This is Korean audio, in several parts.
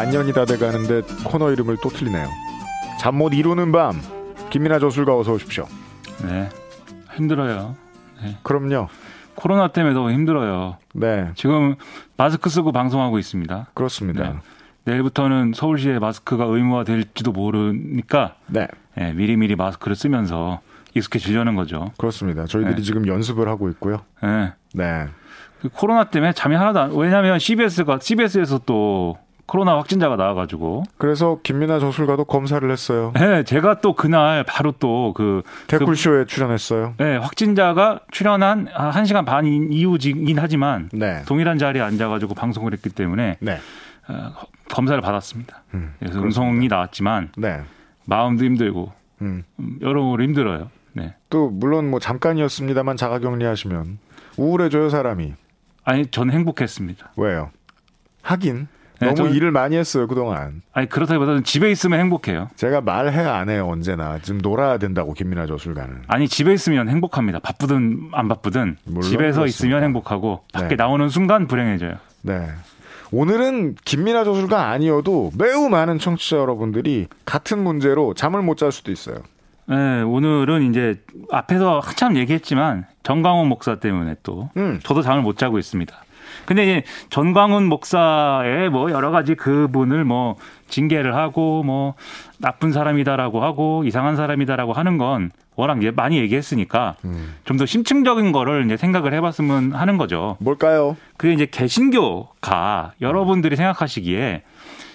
근 반년이 다 돼가는데 코너 이름을 또 틀리네요. 잠 못 이루는 밤 김민아 저술가 어서 오십시오. 네. 힘들어요. 네. 그럼요. 코로나 때문에 너무 힘들어요. 네. 지금 마스크 쓰고 방송하고 있습니다. 그렇습니다. 네. 내일부터는 서울시에 마스크가 의무화 될지도 모르니까 네. 네, 미리미리 마스크를 쓰면서 익숙해지려는 거죠. 그렇습니다. 저희들이 네. 지금 연습을 하고 있고요. 네. 네. 그 코로나 때문에 잠이 하나도 안, 왜냐하면 CBS가 CBS에서 또 코로나 확진자가 나와가지고. 그래서 김민아 저술가도 검사를 했어요. 네, 제가 또 그날 바로 또 그 댓글쇼에 그, 출연했어요. 네, 확진자가 출연한 한 시간 반 이후이긴 하지만 네. 동일한 자리에 앉아가지고 방송을 했기 때문에 네. 어, 검사를 받았습니다. 음, 그래서 그렇습니다. 음성이 나왔지만 네. 마음도 힘들고 음. 음 여러모로 힘들어요. 네. 또 물론 뭐 잠깐이었습니다만 자가격리하시면 우울해져요 사람이. 아니 전 행복했습니다. 왜요? 하긴 네, 너무 저는, 일을 많이 했어요 그동안. 아니 그렇다기보다는 집에 있으면 행복해요. 제가 말해 안 해요 언제나 지금 놀아야 된다고 김민아 저술가는. 아니 집에 있으면 행복합니다. 바쁘든 안 바쁘든 집에서 그렇습니다. 있으면 행복하고 밖에 네. 나오는 순간 불행해져요. 네. 오늘은 김민아 저술가 아니어도 매우 많은 청취자 여러분들이 같은 문제로 잠을 못 잘 수도 있어요. 네, 오늘은 이제 앞에서 한참 얘기했지만 정광훈 목사 때문에 또 음. 저도 잠을 못 자고 있습니다. 근데 이제 전광훈 목사의 뭐 여러 가지 그분을 뭐 징계를 하고 뭐 나쁜 사람이다라고 하고 이상한 사람이다라고 하는 건 워낙 많이 얘기했으니까 음. 좀더 심층적인 거를 이제 생각을 해봤으면 하는 거죠. 뭘까요? 그게 이제 개신교가 여러분들이 생각하시기에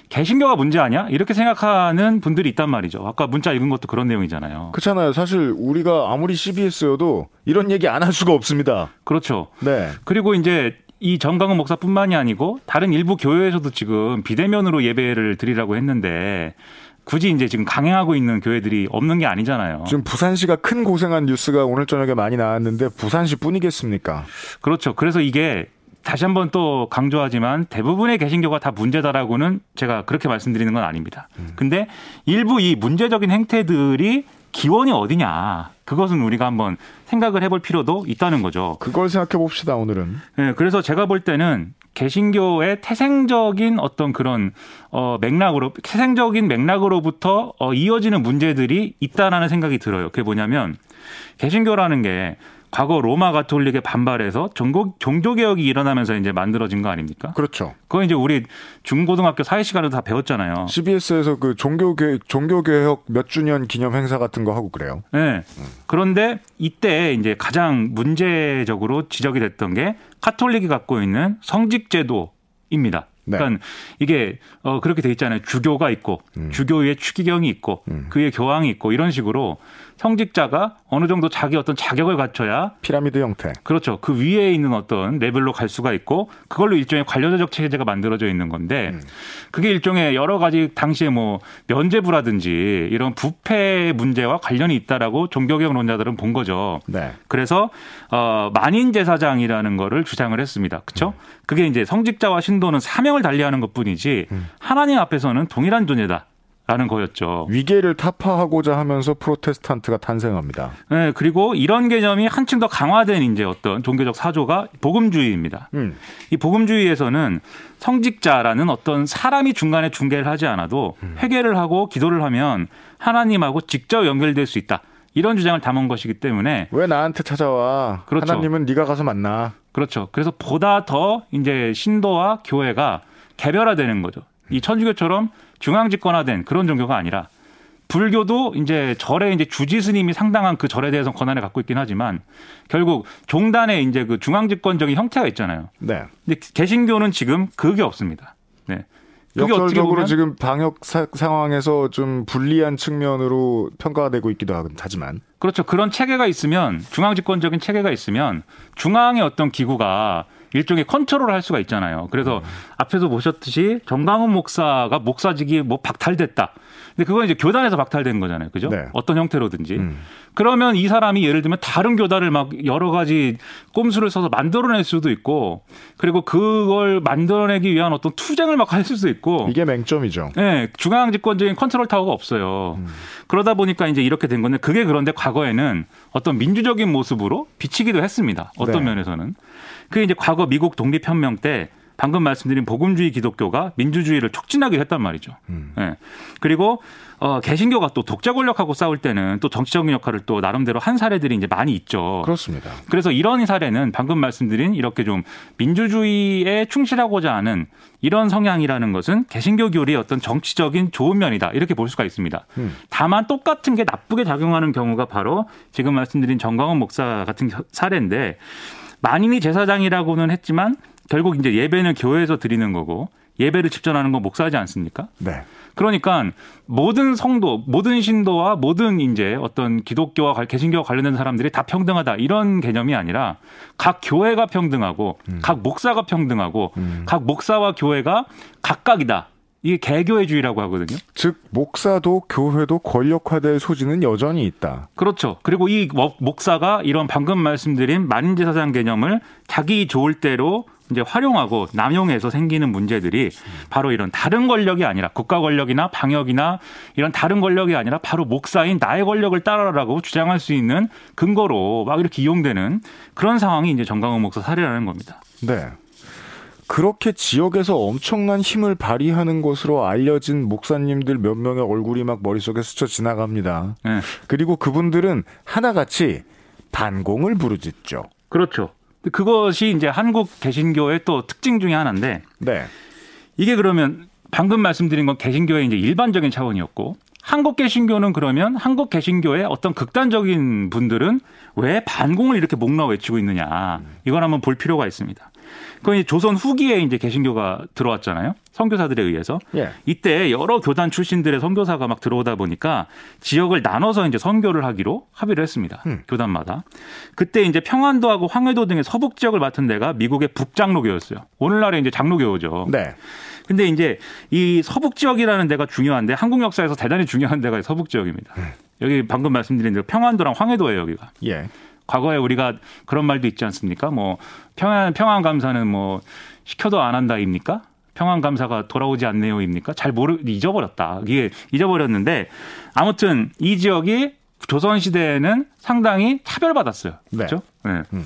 개신교가 문제 아니야? 이렇게 생각하는 분들이 있단 말이죠. 아까 문자 읽은 것도 그런 내용이잖아요. 그렇잖아요. 사실 우리가 아무리 CBS여도 이런 얘기 안 할 수가 없습니다. 그렇죠. 네. 그리고 이제 이 정강훈 목사뿐만이 아니고 다른 일부 교회에서도 지금 비대면으로 예배를 드리라고 했는데 굳이 이제 지금 강행하고 있는 교회들이 없는 게 아니잖아요. 지금 부산시가 큰 고생한 뉴스가 오늘 저녁에 많이 나왔는데 부산시 뿐이겠습니까? 그렇죠. 그래서 이게 다시 한번 또 강조하지만 대부분의 개신교가 다 문제다라고는 제가 그렇게 말씀드리는 건 아닙니다. 음. 근데 일부 이 문제적인 행태들이 기원이 어디냐. 그것은 우리가 한번 생각을 해볼 필요도 있다는 거죠. 그걸 생각해 봅시다, 오늘은. 네, 그래서 제가 볼 때는 개신교의 태생적인 어떤 그런 어 맥락으로 태생적인 맥락으로부터 어 이어지는 문제들이 있다라는 생각이 들어요. 그게 뭐냐면 개신교라는 게 과거 로마 가톨릭에 반발해서 종교, 종교 개혁이 일어나면서 이제 만들어진 거 아닙니까? 그렇죠. 그거 이제 우리 중고등학교 사회 시간에도 다 배웠잖아요. CBS에서 그 종교 개, 종교 개혁 몇 주년 기념 행사 같은 거 하고 그래요. 네. 음. 그런데 이때 이제 가장 문제적으로 지적이 됐던 게 카톨릭이 갖고 있는 성직 제도입니다. 네. 그러니까 이게 어 그렇게 돼 있잖아요. 주교가 있고 음. 주교의 추기경이 있고 음. 그의 교황이 있고 이런 식으로 성직자가 어느 정도 자기 어떤 자격을 갖춰야 피라미드 형태. 그렇죠. 그 위에 있는 어떤 레벨로 갈 수가 있고 그걸로 일종의 관료제적 체제가 만들어져 있는 건데 음. 그게 일종의 여러 가지 당시에 뭐 면제부라든지 이런 부패 문제와 관련이 있다라고 종교개혁론자들은 본 거죠. 네. 그래서 어 만인 제사장이라는 거를 주장을 했습니다. 그렇죠? 음. 그게 이제 성직자와 신도는 사명을 달리하는 것뿐이지 음. 하나님 앞에서는 동일한 존재다. 라는 거였죠. 위계를 타파하고자 하면서 프로테스탄트가 탄생합니다. 네, 그리고 이런 개념이 한층 더 강화된 이제 어떤 종교적 사조가 복음주의입니다. 음. 이 복음주의에서는 성직자라는 어떤 사람이 중간에 중계를 하지 않아도 음. 회개를 하고 기도를 하면 하나님하고 직접 연결될 수 있다. 이런 주장을 담은 것이기 때문에 왜 나한테 찾아와? 그렇죠. 하나님은 네가 가서 만나. 그렇죠. 그래서 보다 더 이제 신도와 교회가 개별화되는 거죠. 이 천주교처럼 중앙 집권화된 그런 종교가 아니라 불교도 이제 절에 이제 주지 스님이 상당한 그 절에 대해서 권한을 갖고 있긴 하지만 결국 종단의 이제 그 중앙 집권적인 형태가 있잖아요. 네. 근데 개신교는 지금 그게 없습니다. 네. 역설적으로 지금 방역 사, 상황에서 좀 불리한 측면으로 평가가 되고 있기도 하지만 그렇죠. 그런 체계가 있으면 중앙 집권적인 체계가 있으면 중앙의 어떤 기구가 일종의 컨트롤을 할 수가 있잖아요. 그래서 음. 앞에서 보셨듯이 전광훈 목사가 목사직이 뭐 박탈됐다. 근데 그건 이제 교단에서 박탈된 거잖아요. 그죠? 네. 어떤 형태로든지. 음. 그러면 이 사람이 예를 들면 다른 교단을 막 여러 가지 꼼수를 써서 만들어낼 수도 있고 그리고 그걸 만들어내기 위한 어떤 투쟁을 막 할 수도 있고 이게 맹점이죠. 네. 중앙 집권적인 컨트롤 타워가 없어요. 음. 그러다 보니까 이제 이렇게 된 건데 그게 그런데 과거에는 어떤 민주적인 모습으로 비치기도 했습니다. 어떤 네. 면에서는. 그게 이제 과거 미국 독립혁명 때 방금 말씀드린 복음주의 기독교가 민주주의를 촉진하기로 했단 말이죠. 음. 예. 그리고 어, 개신교가 또 독재 권력하고 싸울 때는 또 정치적인 역할을 또 나름대로 한 사례들이 이제 많이 있죠. 그렇습니다. 그래서 이런 사례는 방금 말씀드린 이렇게 좀 민주주의에 충실하고자 하는 이런 성향이라는 것은 개신교 교리의 어떤 정치적인 좋은 면이다 이렇게 볼 수가 있습니다. 음. 다만 똑같은 게 나쁘게 작용하는 경우가 바로 지금 말씀드린 정광훈 목사 같은 사례인데 만인이 제사장이라고는 했지만 결국 이제 예배는 교회에서 드리는 거고 예배를 집전하는 건 목사지 않습니까? 네. 그러니까 모든 성도, 모든 신도와 모든 이제 어떤 기독교와 개신교와 관련된 사람들이 다 평등하다 이런 개념이 아니라 각 교회가 평등하고 음. 각 목사가 평등하고 각 목사와 교회가 각각이다. 이게 개교회주의라고 하거든요. 즉 목사도 교회도 권력화될 소지는 여전히 있다. 그렇죠. 그리고 이 목사가 이런 방금 말씀드린 만인제사장 개념을 자기 좋을 대로 이제 활용하고 남용해서 생기는 문제들이 바로 이런 다른 권력이 아니라 국가 권력이나 방역이나 이런 다른 권력이 아니라 바로 목사인 나의 권력을 따라라고 주장할 수 있는 근거로 막 이렇게 이용되는 그런 상황이 이제 정강훈 목사 사례라는 겁니다. 네. 그렇게 지역에서 엄청난 힘을 발휘하는 것으로 알려진 목사님들 몇 명의 얼굴이 막 머릿속에 스쳐 지나갑니다. 네. 그리고 그분들은 하나같이 반공을 부르짖죠. 그렇죠. 그것이 이제 한국 개신교의 또 특징 중의 하나인데 네. 이게 그러면 방금 말씀드린 건 개신교의 이제 일반적인 차원이었고 한국 개신교는 그러면 한국 개신교의 어떤 극단적인 분들은 왜 반공을 이렇게 목놓아 외치고 있느냐 이걸 한번 볼 필요가 있습니다. 그건 조선 후기에 이제 개신교가 들어왔잖아요. 선교사들에 의해서. 예. 이때 여러 교단 출신들의 선교사가 막 들어오다 보니까 지역을 나눠서 이제 선교를 하기로 합의를 했습니다. 음. 교단마다. 그때 이제 평안도하고 황해도 등의 서북 지역을 맡은 데가 미국의 북장로교였어요. 오늘날의 이제 장로교죠. 네. 근데 이제 이 서북 지역이라는 데가 중요한데 한국 역사에서 대단히 중요한 데가 서북 지역입니다. 음. 여기 방금 말씀드린 대로 평안도랑 황해도예요, 여기가. 예. 과거에 우리가 그런 말도 있지 않습니까? 뭐 평안 평안 감사는 뭐 시켜도 안 한다입니까? 평안 감사가 돌아오지 않네요입니까? 잘 모르 잊어버렸다. 이게 잊어버렸는데 아무튼 이 지역이 조선 시대에는 상당히 차별받았어요. 네. 그렇죠? 네. 음.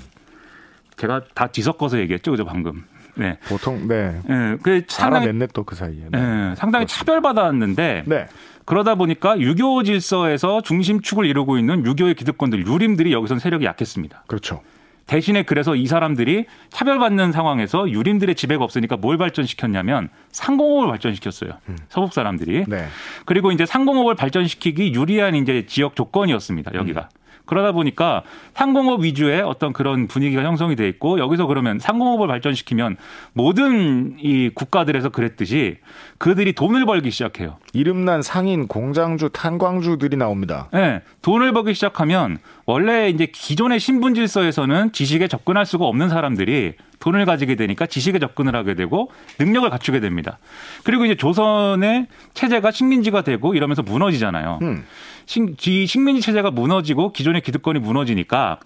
제가 다 뒤섞어서 얘기했죠, 그죠 방금. 네. 보통 네. 네. 그 상당히 알아냈네 또 그 사이에. 네. 네. 상당히 차별받았는데 네. 그러다 보니까 유교 질서에서 중심축을 이루고 있는 유교의 기득권들 유림들이 여기선 세력이 약했습니다. 그렇죠. 대신에 그래서 이 사람들이 차별받는 상황에서 유림들의 지배가 없으니까 뭘 발전시켰냐면 상공업을 발전시켰어요. 서북 사람들이. 네. 그리고 이제 상공업을 발전시키기 유리한 이제 지역 조건이었습니다. 여기가. 그러다 보니까 상공업 위주의 어떤 그런 분위기가 형성이 돼 있고 여기서 그러면 상공업을 발전시키면 모든 이 국가들에서 그랬듯이 그들이 돈을 벌기 시작해요. 이름난 상인, 공장주, 탄광주들이 나옵니다. 네, 돈을 벌기 시작하면 원래 이제 기존의 신분 질서에서는 지식에 접근할 수가 없는 사람들이 돈을 가지게 되니까 지식에 접근을 하게 되고 능력을 갖추게 됩니다. 그리고 이제 조선의 체제가 식민지가 되고 이러면서 무너지잖아요. 음. 식, 식민지 체제가 무너지고 기존의 기득권이 무너지니까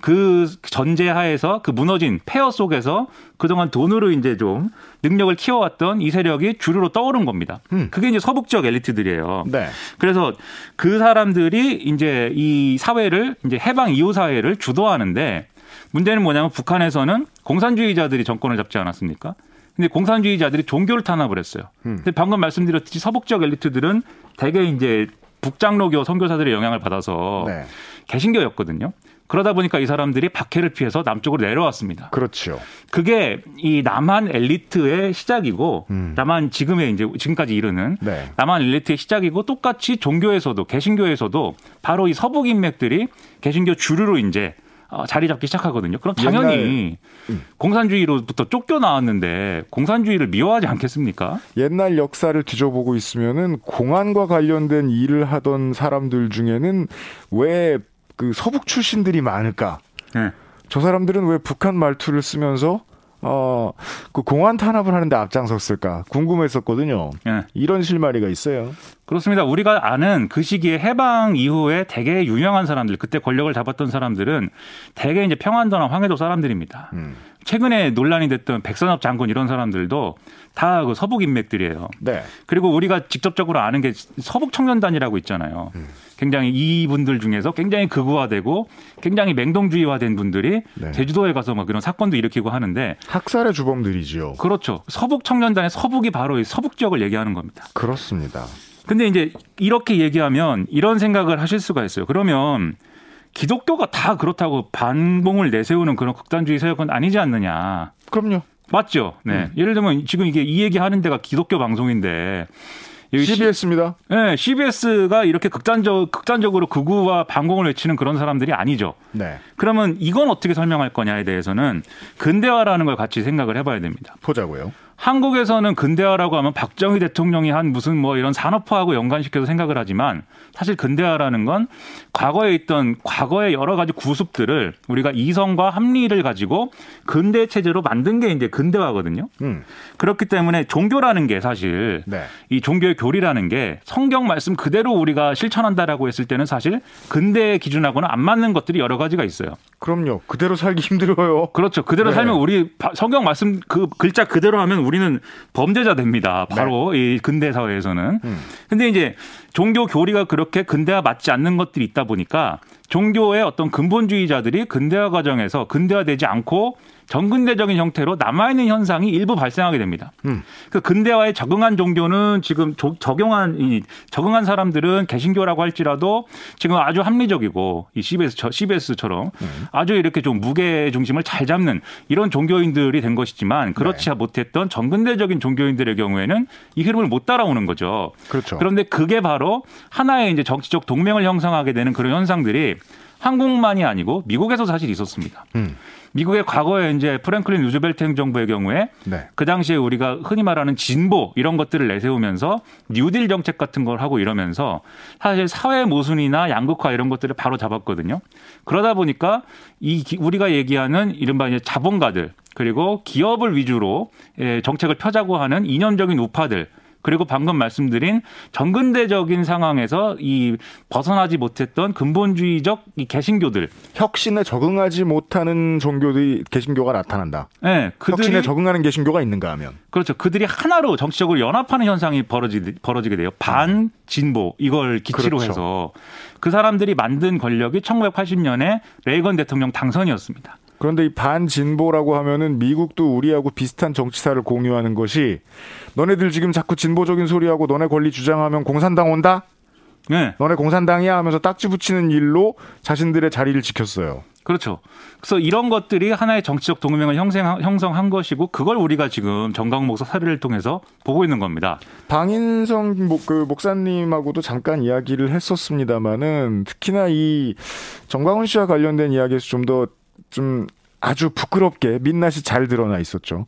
그 전제 하에서 그 무너진 폐허 속에서 그동안 돈으로 이제 좀 능력을 키워왔던 이 세력이 주류로 떠오른 겁니다. 음. 그게 이제 서북 지역 엘리트들이에요. 네. 그래서 그 사람들이 이제 이 사회를 이제 해방 이후 사회를 주도하는데 문제는 뭐냐면 북한에서는 공산주의자들이 정권을 잡지 않았습니까? 근데 공산주의자들이 종교를 탄압을 했어요. 음. 근데 방금 말씀드렸듯이 서북 지역 엘리트들은 대개 이제 북장로교 선교사들의 영향을 받아서 네. 개신교였거든요. 그러다 보니까 이 사람들이 박해를 피해서 남쪽으로 내려왔습니다. 그렇죠. 그게 이 남한 엘리트의 시작이고 음. 남한 지금의 이제 지금까지 이르는 네. 남한 엘리트의 시작이고 똑같이 종교에서도 개신교에서도 바로 이 서북 인맥들이 개신교 주류로 이제 어, 자리 잡기 시작하거든요. 그럼 당연히 음. 공산주의로부터 쫓겨 나왔는데 공산주의를 미워하지 않겠습니까? 옛날 역사를 뒤져보고 있으면은 공안과 관련된 일을 하던 사람들 중에는 왜 그 서북 출신들이 많을까? 네. 저 사람들은 왜 북한 말투를 쓰면서 어, 그 공안 탄압을 하는데 앞장섰을까 궁금했었거든요. 네. 이런 실마리가 있어요. 그렇습니다. 우리가 아는 그 시기에 해방 이후에 되게 유명한 사람들, 그때 권력을 잡았던 사람들은 대개 이제 평안도나 황해도 사람들입니다. 음. 최근에 논란이 됐던 백선엽 장군 이런 사람들도 다 그 서북 인맥들이에요. 네. 그리고 우리가 직접적으로 아는 게 서북 청년단이라고 있잖아요. 굉장히 이분들 중에서 굉장히 극우화되고 굉장히 맹동주의화된 분들이 네. 제주도에 가서 막 이런 사건도 일으키고 하는데 학살의 주범들이지요. 그렇죠. 서북 청년단의 서북이 바로 이 서북 지역을 얘기하는 겁니다. 그렇습니다. 근데 이제 이렇게 얘기하면 이런 생각을 하실 수가 있어요. 그러면 기독교가 다 그렇다고 반봉을 내세우는 그런 극단주의 세력은 아니지 않느냐. 그럼요. 맞죠? 네. 예를 들면 지금 이게 이 얘기 하는 데가 기독교 방송인데 여기 CBS입니다. 네, CBS가 이렇게 극단적 극단적으로 극우와 반공을 외치는 그런 사람들이 아니죠. 네. 그러면 이건 어떻게 설명할 거냐에 대해서는 근대화라는 걸 같이 생각을 해봐야 됩니다. 보자고요. 한국에서는 근대화라고 하면 박정희 대통령이 한 무슨 뭐 이런 산업화하고 연관시켜서 생각을 하지만 사실 근대화라는 건 과거에 있던 과거의 여러 가지 구습들을 우리가 이성과 합리를 가지고 근대 체제로 만든 게 이제 근대화거든요. 음. 그렇기 때문에 종교라는 게 사실 네. 이 종교의 교리라는 게 성경 말씀 그대로 우리가 실천한다라고 했을 때는 사실 근대 기준하고는 안 맞는 것들이 여러 가지가 있어요. 그럼요. 그대로 살기 힘들어요. 그렇죠. 그대로 네. 살면 우리 바- 성경 말씀 그 글자 그대로 하면 우리는 범죄자 됩니다. 바로 이 근대 사회에서는. 음. 근데 이제 종교 교리가 그렇게 근대화 맞지 않는 것들이 있다 보니까 종교의 어떤 근본주의자들이 근대화 과정에서 근대화되지 않고 정근대적인 형태로 남아있는 현상이 일부 발생하게 됩니다. 음. 그 근대화에 적응한 종교는 지금 조- 적용한 이 적응한 사람들은 개신교라고 할지라도 지금 아주 합리적이고 이 CBS CBS처럼 아주 이렇게 좀 무게 중심을 잘 잡는 이런 종교인들이 된 것이지만 그렇지 못했던 정근대적인 종교인들의 경우에는 이 흐름을 못 따라오는 거죠. 그렇죠. 그런데 그게 바로 하나의 이제 정치적 동맹을 형성하게 되는 그런 현상들이 한국만이 아니고 미국에서 사실 있었습니다. 음. 미국의 과거에 이제 프랭클린 루즈벨트 행정부의 경우에 네. 그 당시에 우리가 흔히 말하는 진보 이런 것들을 내세우면서 뉴딜 정책 같은 걸 하고 이러면서 사실 사회 모순이나 양극화 이런 것들을 바로 잡았거든요. 그러다 보니까 이 기- 우리가 얘기하는 이른바 이제 자본가들 그리고 기업을 위주로 예, 정책을 펴자고 하는 이념적인 우파들 그리고 방금 말씀드린 정근대적인 상황에서 이 벗어나지 못했던 근본주의적 이 개신교들, 혁신에 적응하지 못하는 종교들이 개신교가 나타난다. 예, 그들이 혁신에 적응하는 개신교가 있는가 하면. 그렇죠. 그들이 하나로 정치적으로 연합하는 현상이 벌어지, 벌어지게 돼요. 반 진보 이걸 기치로 그렇죠. 해서 그 사람들이 만든 권력이 1980년에 레이건 대통령 당선이었습니다. 그런데 이 반진보라고 하면은 미국도 우리하고 비슷한 정치사를 공유하는 것이 너네들 지금 자꾸 진보적인 소리하고 너네 권리 주장하면 공산당 온다? 네, 너네 공산당이야 하면서 딱지 붙이는 일로 자신들의 자리를 지켰어요. 그렇죠. 그래서 이런 것들이 하나의 정치적 동맹을 형성, 형성한 것이고 그걸 우리가 지금 정강 목사 사례를 통해서 보고 있는 겁니다. 방인성 목, 그 목사님하고도 잠깐 이야기를 했었습니다마는 특히나 이 정광훈 씨와 관련된 이야기에서 좀더 좀 아주 부끄럽게 민낯이 잘 드러나 있었죠.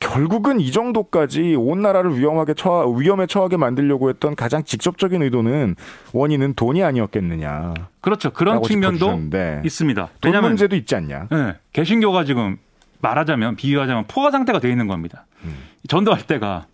결국은 이 정도까지 온 나라를 위험하게 처하, 위험에 처하게 만들려고 했던 가장 직접적인 의도는 원인은 돈이 아니었겠느냐. 그렇죠. 그런 측면도 짚어주셨는데 있습니다. 돈 왜냐하면 문제도 있지 않냐. 네, 개신교가 지금 말하자면 비유하자면 포화 상태가 돼 있는 겁니다. 전도할 때가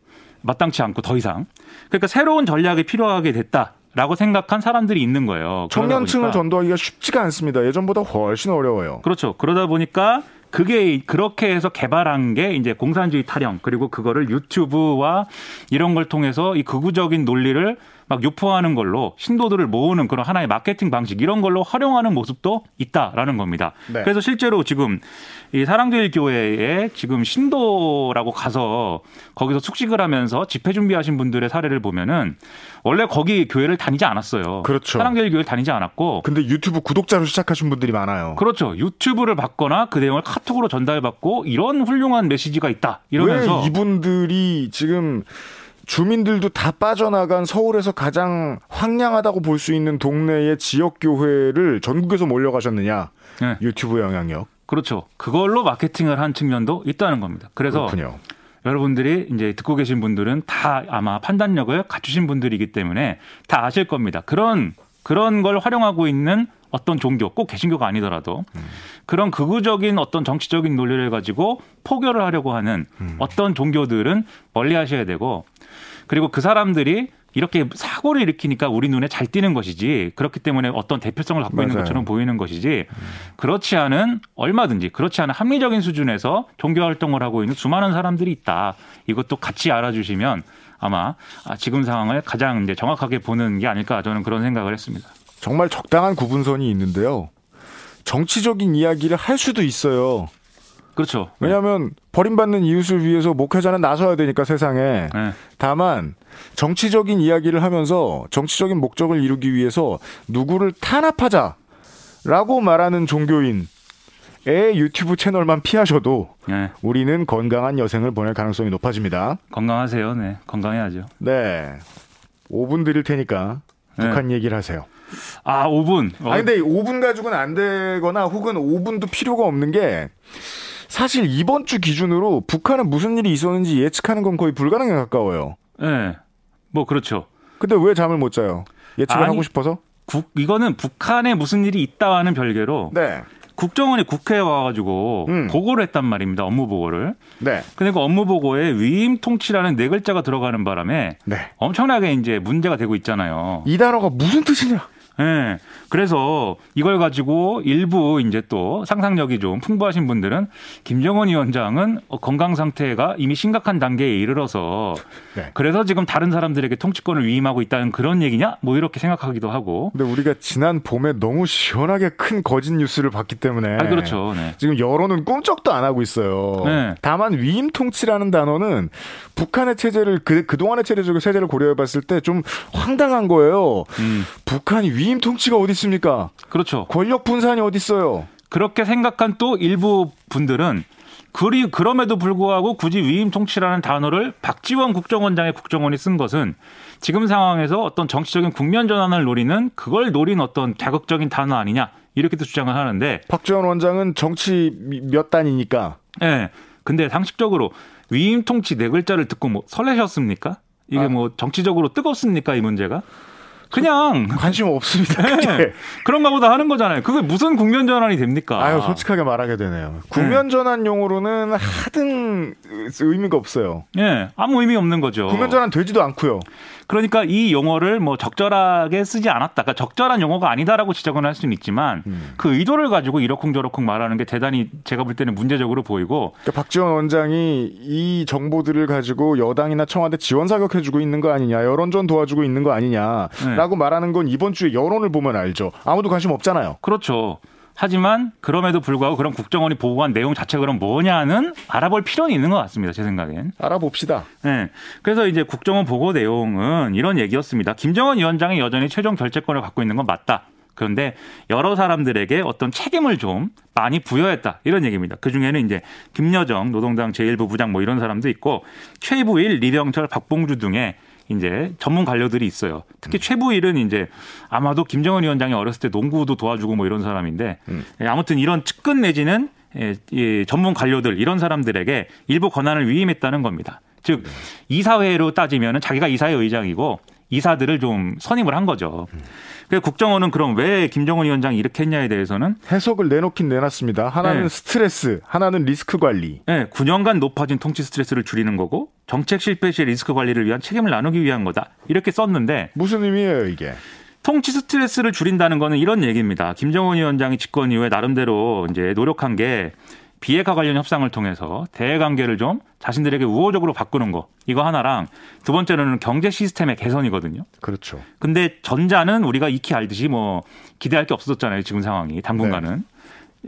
마땅치 않고 더 이상. 그러니까 새로운 전략이 필요하게 됐다 라고 생각한 사람들이 있는 거예요. 청년층을 전도하기가 쉽지가 않습니다. 예전보다 훨씬 어려워요. 그렇죠. 그러다 보니까 그게 그렇게 해서 개발한 게 이제 공산주의 타령 그리고 그거를 유튜브와 이런 걸 통해서 이 극우적인 논리를 막 유포하는 걸로 신도들을 모으는 그런 하나의 마케팅 방식 이런 걸로 활용하는 모습도 있다라는 겁니다. 네. 그래서 실제로 지금 이 사랑제일 교회에 지금 신도라고 가서 거기서 숙식을 하면서 집회 준비하신 분들의 사례를 보면은 원래 거기 교회를 다니지 않았어요. 그렇죠. 사랑제일 교회를 다니지 않았고 근데 유튜브 구독자로 시작하신 분들이 많아요. 그렇죠. 유튜브를 받거나 그 내용을 카톡으로 전달받고 이런 훌륭한 메시지가 있다. 이러면서 왜 이분들이 지금 주민들도 다 빠져나간 서울에서 가장 황량하다고 볼 수 있는 동네의 지역 교회를 전국에서 몰려가셨느냐? 네, 유튜브 영향력. 그렇죠. 그걸로 마케팅을 한 측면도 있다는 겁니다. 그래서 그렇군요. 여러분들이 이제 듣고 계신 분들은 다 아마 판단력을 갖추신 분들이기 때문에 다 아실 겁니다. 그런 그런 걸 활용하고 있는 어떤 종교, 꼭 개신교가 아니더라도 그런 극우적인 어떤 정치적인 논리를 가지고 포교를 하려고 하는 어떤 종교들은 멀리 하셔야 되고 그리고 그 사람들이 이렇게 사고를 일으키니까 우리 눈에 잘 띄는 것이지 그렇기 때문에 어떤 대표성을 갖고 맞아요. 있는 것처럼 보이는 것이지 그렇지 않은 얼마든지 그렇지 않은 합리적인 수준에서 종교 활동을 하고 있는 수많은 사람들이 있다. 이것도 같이 알아주시면 아마 아, 지금 상황을 가장 이제 정확하게 보는 게 아닐까 저는 그런 생각을 했습니다. 정말 적당한 구분선이 있는데요. 정치적인 이야기를 할 수도 있어요. 그렇죠. 왜냐하면 버림받는 이웃을 위해서 목회자는 나서야 되니까 세상에. 네. 다만 정치적인 이야기를 하면서 정치적인 목적을 이루기 위해서 누구를 탄압하자라고 말하는 종교인 의 유튜브 채널만 피하셔도 네. 우리는 건강한 여생을 보낼 가능성이 높아집니다. 건강하세요. 네. 건강해야죠. 네. 5분 드릴 테니까 네. 북한 얘기를 하세요. 아, 5분. 어. 아 근데 5분 가지고는 안 되거나 혹은 5분도 필요가 없는 게 사실 이번 주 기준으로 북한은 무슨 일이 있었는지 예측하는 건 거의 불가능에 가까워요. 네. 뭐 그렇죠. 근데 왜 잠을 못 자요? 예측을 아니, 하고 싶어서? 국, 이거는 북한에 무슨 일이 있다와는 별개로 네. 국정원이 국회에 와가지고 음. 보고를 했단 말입니다. 업무 보고를. 네. 근데 그 업무 보고에 위임 통치라는 네 글자가 들어가는 바람에 네. 엄청나게 이제 문제가 되고 있잖아요. 이 단어가 무슨 뜻이냐? 예. 네. 그래서 이걸 가지고 일부 이제 또 상상력이 좀 풍부하신 분들은 김정은 위원장은 건강 상태가 이미 심각한 단계에 이르러서 네. 그래서 지금 다른 사람들에게 통치권을 위임하고 있다는 그런 얘기냐? 뭐 이렇게 생각하기도 하고. 근데 우리가 지난 봄에 너무 시원하게 큰 거짓 뉴스를 봤기 때문에 아, 그렇죠. 네. 지금 여론은 꿈쩍도 안 하고 있어요. 네. 다만 위임 통치라는 단어는 북한의 체제를 그 그동안의 체제적 체제를 고려해 봤을 때 좀 황당한 거예요. 음. 북한이 위임 통치가 어디 있습니까? 그렇죠. 권력 분산이 어디 있어요? 그렇게 생각한 또 일부 분들은 그리 그럼에도 불구하고 굳이 위임 통치라는 단어를 박지원 국정원장의 국정원이 쓴 것은 지금 상황에서 어떤 정치적인 국면 전환을 노리는 그걸 노린 어떤 자극적인 단어 아니냐 이렇게도 주장을 하는데 박지원 원장은 정치 몇 단이니까. 예. 네. 근데 상식적으로 위임 통치 네 글자를 듣고 뭐 설레셨습니까? 이게 아. 뭐 정치적으로 뜨겁습니까 이 문제가? 그냥 관심 없습니다. 네. 그런가 보다 하는 거잖아요. 그게 무슨 국면 전환이 됩니까? 아유, 솔직하게 말하게 되네요. 국면 전환용으로는 하등 의미가 없어요. 예. 네, 아무 의미 없는 거죠. 국면 전환 되지도 않고요. 그러니까 이 용어를 뭐 적절하게 쓰지 않았다. 그러니까 적절한 용어가 아니다라고 지적은 할 수는 있지만 음. 그 의도를 가지고 이러쿵저러쿵 말하는 게 대단히 제가 볼 때는 문제적으로 보이고 그러니까 박지원 원장이 이 정보들을 가지고 여당이나 청와대 지원 사격해 주고 있는 거 아니냐 여론전 도와주고 있는 거 아니냐라고 네. 말하는 건 이번 주에 여론을 보면 알죠. 아무도 관심 없잖아요. 그렇죠. 하지만 그럼에도 불구하고 그런 국정원이 보고한 내용 자체가 그럼 뭐냐는 알아볼 필요는 있는 것 같습니다. 제 생각엔. 알아봅시다. 네. 그래서 이제 국정원 보고 내용은 이런 얘기였습니다. 김정은 위원장이 여전히 최종 결재권을 갖고 있는 건 맞다. 그런데 여러 사람들에게 어떤 책임을 좀 많이 부여했다 이런 얘기입니다. 그 중에는 이제 김여정 노동당 제1부 부장 뭐 이런 사람도 있고 최부일, 리병철, 박봉주 등의 이제 전문 관료들이 있어요. 특히 음. 최부일은 이제 아마도 김정은 위원장이 어렸을 때 농구도 도와주고 뭐 이런 사람인데 음. 예, 아무튼 이런 측근 내지는 예, 예, 전문 관료들 이런 사람들에게 일부 권한을 위임했다는 겁니다. 즉 네. 이사회로 따지면은 자기가 이사회 의장이고 이사들을 좀 선임을 한 거죠. 음. 그 국정원은 그럼 왜 김정은 위원장이 이렇게 했냐에 대해서는 해석을 내놓긴 내놨습니다. 하나는 네. 스트레스, 하나는 리스크 관리. 네, 9년간 높아진 통치 스트레스를 줄이는 거고 정책 실패 시 리스크 관리를 위한 책임을 나누기 위한 거다. 이렇게 썼는데 무슨 의미예요, 이게? 통치 스트레스를 줄인다는 거는 이런 얘기입니다. 김정은 위원장이 집권 이후에 나름대로 이제 노력한 게 비핵화 관련 협상을 통해서 대외 관계를 좀 자신들에게 우호적으로 바꾸는 거 이거 하나랑 두 번째로는 경제 시스템의 개선이거든요. 그렇죠. 근데 전자는 우리가 익히 알듯이 뭐 기대할 게 없었잖아요. 지금 상황이 당분간은. 네.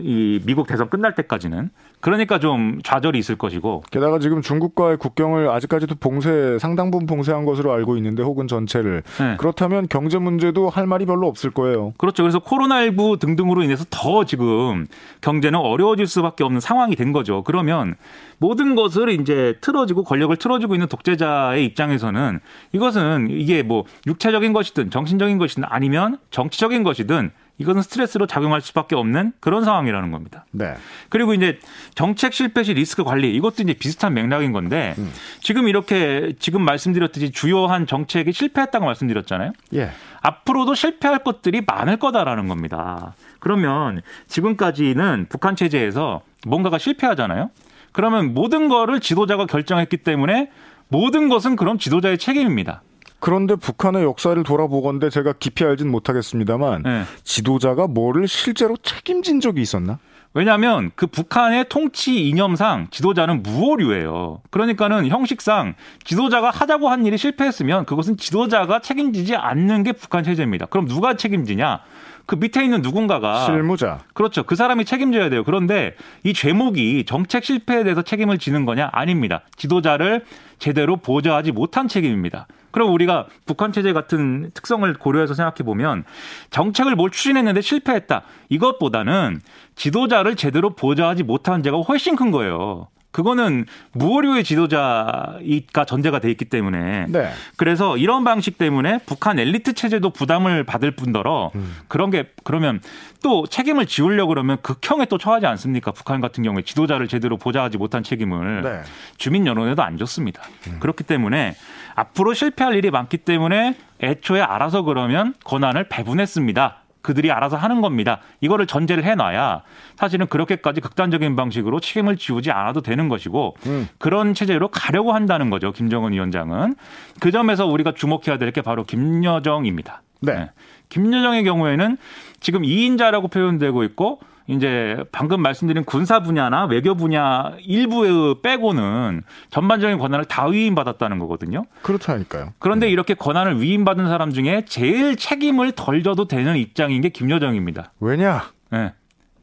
이 미국 대선 끝날 때까지는 그러니까 좀 좌절이 있을 것이고 게다가 지금 중국과의 국경을 아직까지도 봉쇄 상당 부분 봉쇄한 것으로 알고 있는데 혹은 전체를 네. 그렇다면 경제 문제도 할 말이 별로 없을 거예요. 그렇죠. 그래서 코로나19 등등으로 인해서 더 지금 경제는 어려워질 수밖에 없는 상황이 된 거죠. 그러면 모든 것을 이제 틀어지고 권력을 틀어지고 있는 독재자의 입장에서는 이것은 이게 뭐 육체적인 것이든 정신적인 것이든 아니면 정치적인 것이든 이것은 스트레스로 작용할 수밖에 없는 그런 상황이라는 겁니다. 네. 그리고 이제 정책 실패 시 리스크 관리 이것도 이제 비슷한 맥락인 건데 음. 지금 이렇게 지금 말씀드렸듯이 주요한 정책이 실패했다고 말씀드렸잖아요. 예. 앞으로도 실패할 것들이 많을 거다라는 겁니다. 그러면 지금까지는 북한 체제에서 뭔가가 실패하잖아요. 그러면 모든 거를 지도자가 결정했기 때문에 모든 것은 그럼 지도자의 책임입니다. 그런데 북한의 역사를 돌아보건대 제가 깊이 알진 못하겠습니다만 네. 지도자가 뭐를 실제로 책임진 적이 있었나? 왜냐하면 그 북한의 통치 이념상 지도자는 무오류예요. 그러니까는 형식상 지도자가 하자고 한 일이 실패했으면 그것은 지도자가 책임지지 않는 게 북한 체제입니다. 그럼 누가 책임지냐? 그 밑에 있는 누군가가 실무자. 그렇죠. 그 사람이 책임져야 돼요. 그런데 이 죄목이 정책 실패에 대해서 책임을 지는 거냐? 아닙니다. 지도자를 제대로 보좌하지 못한 책임입니다. 그럼 우리가 북한 체제 같은 특성을 고려해서 생각해 보면 정책을 뭘 추진했는데 실패했다. 이것보다는 지도자를 제대로 보좌하지 못한 죄가 훨씬 큰 거예요. 그거는 무오류의 지도자가 전제가 돼 있기 때문에 네. 그래서 이런 방식 때문에 북한 엘리트 체제도 부담을 받을 뿐더러 음. 그런 게 그러면 또 책임을 지우려고 그러면 극형에 또 처하지 않습니까? 북한 같은 경우에 지도자를 제대로 보좌하지 못한 책임을 네. 주민 여론에도 안 좋습니다. 음. 그렇기 때문에 앞으로 실패할 일이 많기 때문에 애초에 알아서 그러면 권한을 배분했습니다. 그들이 알아서 하는 겁니다. 이거를 전제를 해놔야 사실은 그렇게까지 극단적인 방식으로 책임을 지우지 않아도 되는 것이고 음. 그런 체제로 가려고 한다는 거죠. 김정은 위원장은 그 점에서 우리가 주목해야 될 게 바로 김여정입니다. 네. 네. 김여정의 경우에는 지금 2인자라고 표현되고 있고 이제 방금 말씀드린 군사 분야나 외교 분야 일부 빼고는 전반적인 권한을 다 위임받았다는 거거든요. 그렇다니까요. 그런데 네. 이렇게 권한을 위임받은 사람 중에 제일 책임을 덜 져도 되는 입장인 게 김여정입니다. 왜냐? 네.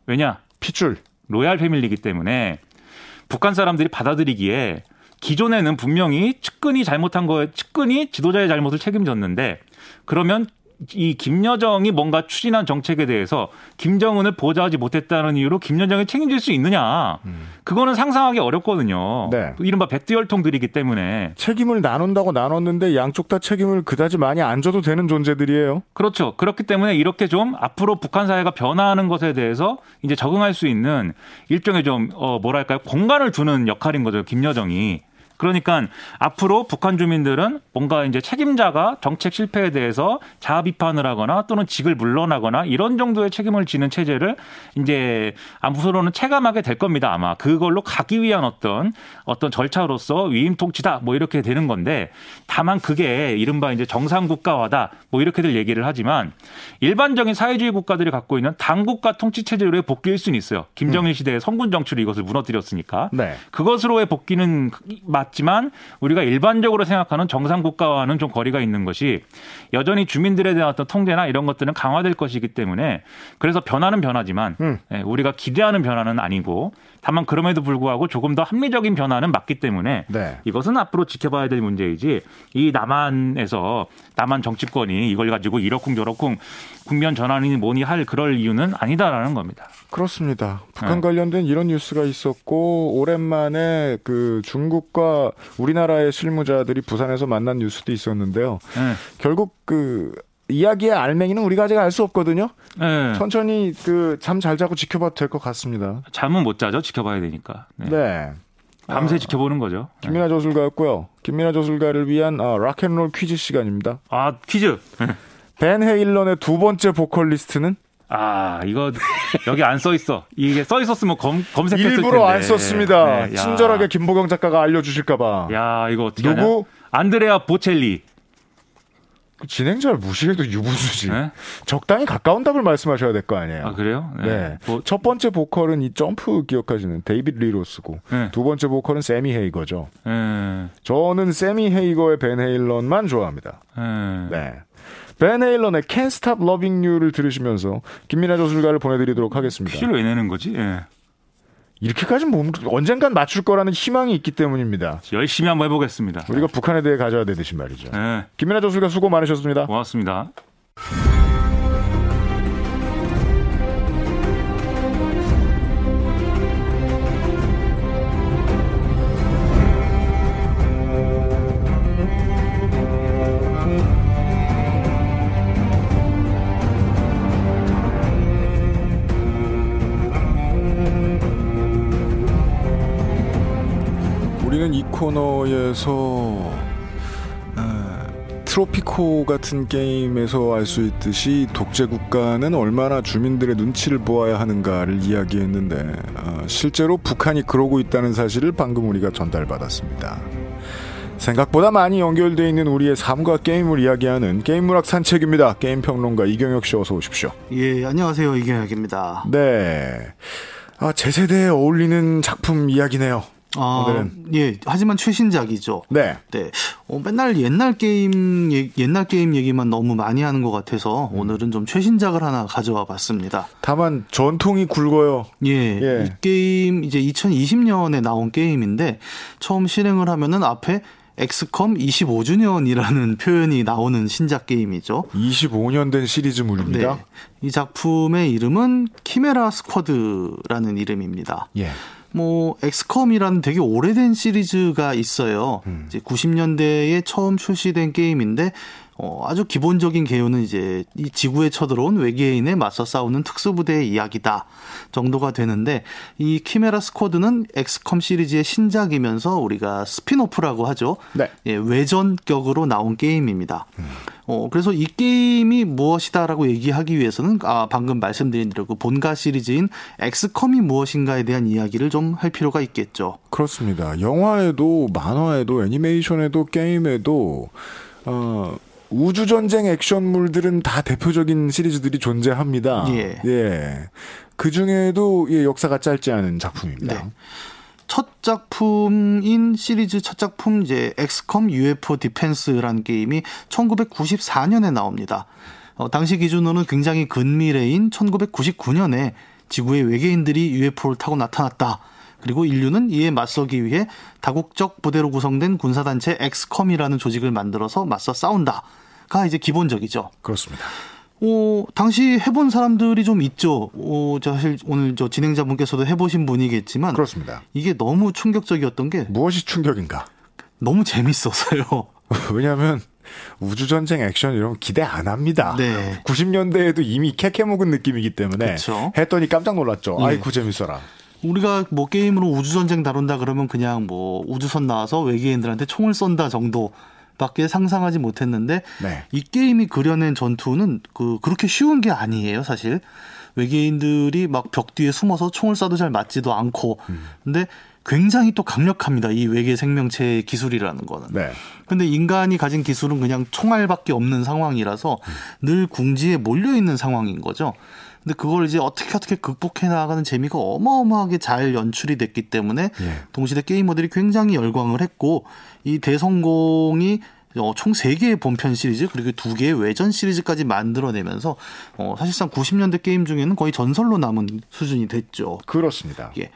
왜냐? 핏줄. 로얄 패밀리이기 때문에 북한 사람들이 받아들이기에 기존에는 분명히 측근이 잘못한 거에 측근이 지도자의 잘못을 책임졌는데 그러면 이 김여정이 뭔가 추진한 정책에 대해서 김정은을 보좌하지 못했다는 이유로 김여정이 책임질 수 있느냐. 음. 그거는 상상하기 어렵거든요. 네. 이른바 백두혈통들이기 때문에. 책임을 나눈다고 나눴는데 양쪽 다 책임을 그다지 많이 안 져도 되는 존재들이에요. 그렇죠. 그렇기 때문에 이렇게 좀 앞으로 북한 사회가 변화하는 것에 대해서 이제 적응할 수 있는 일종의 좀, 어, 뭐랄까요. 공간을 두는 역할인 거죠. 김여정이. 그러니까 앞으로 북한 주민들은 뭔가 이제 책임자가 정책 실패에 대해서 자아 비판을 하거나 또는 직을 물러나거나 이런 정도의 책임을 지는 체제를 이제 앞으로는 체감하게 될 겁니다. 아마 그걸로 가기 위한 어떤 어떤 절차로서 위임 통치다 뭐 이렇게 되는 건데 다만 그게 이른바 이제 정상 국가화다 뭐 이렇게들 얘기를 하지만 일반적인 사회주의 국가들이 갖고 있는 당국가 통치 체제로의 복귀일 수는 있어요. 김정일 시대의 성군 정치로 이것을 무너뜨렸으니까 네. 그것으로의 복귀는 맞 지만 우리가 일반적으로 생각하는 정상 국가와는 좀 거리가 있는 것이 여전히 주민들에 대한 어떤 통제나 이런 것들은 강화될 것이기 때문에 그래서 변화는 변하지만 음. 예, 우리가 기대하는 변화는 아니고 다만 그럼에도 불구하고 조금 더 합리적인 변화는 맞기 때문에 네. 이것은 앞으로 지켜봐야 될 문제이지 이 남한에서 남한 정치권이 이걸 가지고 이러쿵저러쿵 국면 전환이 뭐니 할 그럴 이유는 아니다라는 겁니다. 그렇습니다. 북한 네. 관련된 이런 뉴스가 있었고 오랜만에 그 중국과 우리나라의 실무자들이 부산에서 만난 뉴스도 있었는데요. 네. 결국 그 이야기의 알맹이는 우리가 아직 알 수 없거든요. 네. 천천히 그 잠 잘 자고 지켜봐도 될 것 같습니다. 잠은 못 자죠. 지켜봐야 되니까. 네. 네. 밤새 아, 지켜보는 거죠. 김민아 저술가였고요. 김민아 저술가를 위한 아, 락앤롤 퀴즈 시간입니다. 아 퀴즈. 벤 헤일런의 두 번째 보컬리스트는? 아 이거 여기 안 써 있어. 이게 써 있었으면 검, 검색했을 일부러 텐데. 안 썼습니다. 네, 친절하게 김보경 작가가 알려주실까봐. 야 이거 어떻게 누구? 하냐? 안드레아 보첼리. 그 진행자를 무시해도 유분수지. 네? 적당히 가까운 답을 말씀하셔야 될 거 아니에요. 아 그래요? 네. 네. 뭐... 첫 번째 보컬은 이 점프 기억하시는 데이빗 리 로스고 네. 두 번째 보컬은 세미 헤이거죠. 네. 저는 세미 헤이거의 밴 헤일런만 좋아합니다. 네. 네. 벤 헤일런의 Can't Stop Loving You를 들으시면서 김민아 저술가를 보내드리도록 하겠습니다. 퀴즈를 왜 내는 거지? 예. 이렇게까지 못, 언젠간 맞출 거라는 희망이 있기 때문입니다. 열심히 한번 해보겠습니다. 우리가 북한에 대해 가져야 되듯이 말이죠. 네. 김민아 조수가 수고 많으셨습니다. 고맙습니다. 코너에서 아, 트로피코 같은 게임에서 알 수 있듯이 독재 국가는 얼마나 주민들의 눈치를 보아야 하는가를 이야기했는데 아, 실제로 북한이 그러고 있다는 사실을 방금 우리가 전달받았습니다. 생각보다 많이 연결되어 있는 우리의 삶과 게임을 이야기하는 게임문학 산책입니다. 게임 평론가 이경혁 씨 어서 오십시오. 예, 안녕하세요. 이경혁입니다. 네. 아, 제 세대에 어울리는 작품 이야기네요. 아, 오늘은. 예, 하지만 최신작이죠. 네. 네. 어, 맨날 옛날 게임, 옛날 게임 얘기만 너무 많이 하는 것 같아서 음. 오늘은 좀 최신작을 하나 가져와 봤습니다. 다만 전통이 굵어요. 예, 예. 이 게임 이제 2020년에 나온 게임인데 처음 실행을 하면은 앞에 엑스컴 25주년이라는 표현이 나오는 신작 게임이죠. 25년 된 시리즈물입니다. 네. 이 작품의 이름은 키메라 스쿼드라는 이름입니다. 예. 뭐 엑스컴이라는 되게 오래된 시리즈가 있어요. 음. 이제 90년대에 처음 출시된 게임인데 어, 아주 기본적인 개요는 이제 이 지구에 쳐들어온 외계인에 맞서 싸우는 특수부대의 이야기다 정도가 되는데 이 키메라 스쿼드는 엑스컴 시리즈의 신작이면서 우리가 spin-off라고 하죠. 네. 예, 외전격으로 나온 게임입니다. 음. 어, 그래서 이 게임이 무엇이다라고 얘기하기 위해서는 아, 방금 말씀드린 대로 그 본가 시리즈인 엑스컴이 무엇인가에 대한 이야기를 좀 할 필요가 있겠죠. 그렇습니다. 영화에도 만화에도 애니메이션에도 게임에도 어 우주 전쟁 액션물들은 다 대표적인 시리즈들이 존재합니다. 예. 예. 그 중에도 예, 역사가 짧지 않은 작품입니다. 네. 첫 작품인 시리즈 첫 작품 이제 엑스컴 UFO 디펜스라는 게임이 1994년에 나옵니다. 어, 당시 기준으로는 굉장히 근미래인 1999년에 지구에 외계인들이 UFO를 타고 나타났다. 그리고 인류는 이에 맞서기 위해 다국적 부대로 구성된 군사단체 엑스컴이라는 조직을 만들어서 맞서 싸운다 가 이제 기본적이죠. 그렇습니다. 어, 당시 해본 사람들이 좀 있죠. 어, 사실 오늘 저 진행자분께서도 해보신 분이겠지만. 그렇습니다. 이게 너무 충격적이었던 게. 무엇이 충격인가? 너무 재밌었어요. 왜냐하면 우주전쟁 액션 이런 기대 안 합니다. 네. 90년대에도 이미 캐캐 먹은 느낌이기 때문에 그쵸? 했더니 깜짝 놀랐죠. 네. 아이고 재밌어라. 우리가 뭐 게임으로 우주전쟁 다룬다 그러면 그냥 뭐 우주선 나와서 외계인들한테 총을 쏜다 정도 밖에 상상하지 못했는데 네. 이 게임이 그려낸 전투는 그 그렇게 쉬운 게 아니에요, 사실. 외계인들이 막 벽 뒤에 숨어서 총을 쏴도 잘 맞지도 않고. 음. 근데 굉장히 또 강력합니다. 이 외계 생명체의 기술이라는 거는. 네. 근데 인간이 가진 기술은 그냥 총알밖에 없는 상황이라서 음. 늘 궁지에 몰려 있는 상황인 거죠. 근데 그걸 이제 어떻게 어떻게 극복해 나가는 재미가 어마어마하게 잘 연출이 됐기 때문에 예. 동시대 게이머들이 굉장히 열광을 했고 이 대성공이 어, 총 3개의 본편 시리즈 그리고 2개의 외전 시리즈까지 만들어내면서 어, 사실상 90년대 게임 중에는 거의 전설로 남은 수준이 됐죠. 그렇습니다. 예.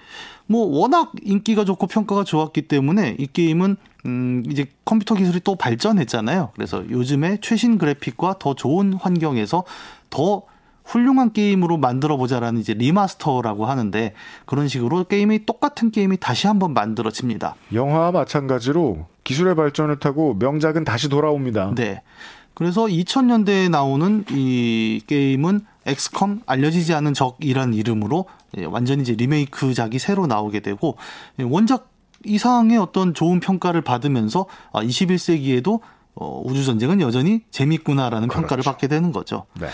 뭐 워낙 인기가 좋고 평가가 좋았기 때문에 이 게임은 음 이제 컴퓨터 기술이 또 발전했잖아요. 그래서 요즘에 최신 그래픽과 더 좋은 환경에서 더 훌륭한 게임으로 만들어 보자라는 이제 remaster라고 하는데 그런 식으로 게임이 똑같은 게임이 다시 한번 만들어집니다. 영화와 마찬가지로 기술의 발전을 타고 명작은 다시 돌아옵니다. 네. 그래서 2000년대에 나오는 이 게임은 엑스컴 알려지지 않은 적이란 이름으로 예, 완전히 이제 리메이크작이 새로 나오게 되고 예, 원작 이상의 어떤 좋은 평가를 받으면서 21세기에도 아, 어, 우주 전쟁은 여전히 재밌구나라는 그렇죠. 평가를 받게 되는 거죠. 네.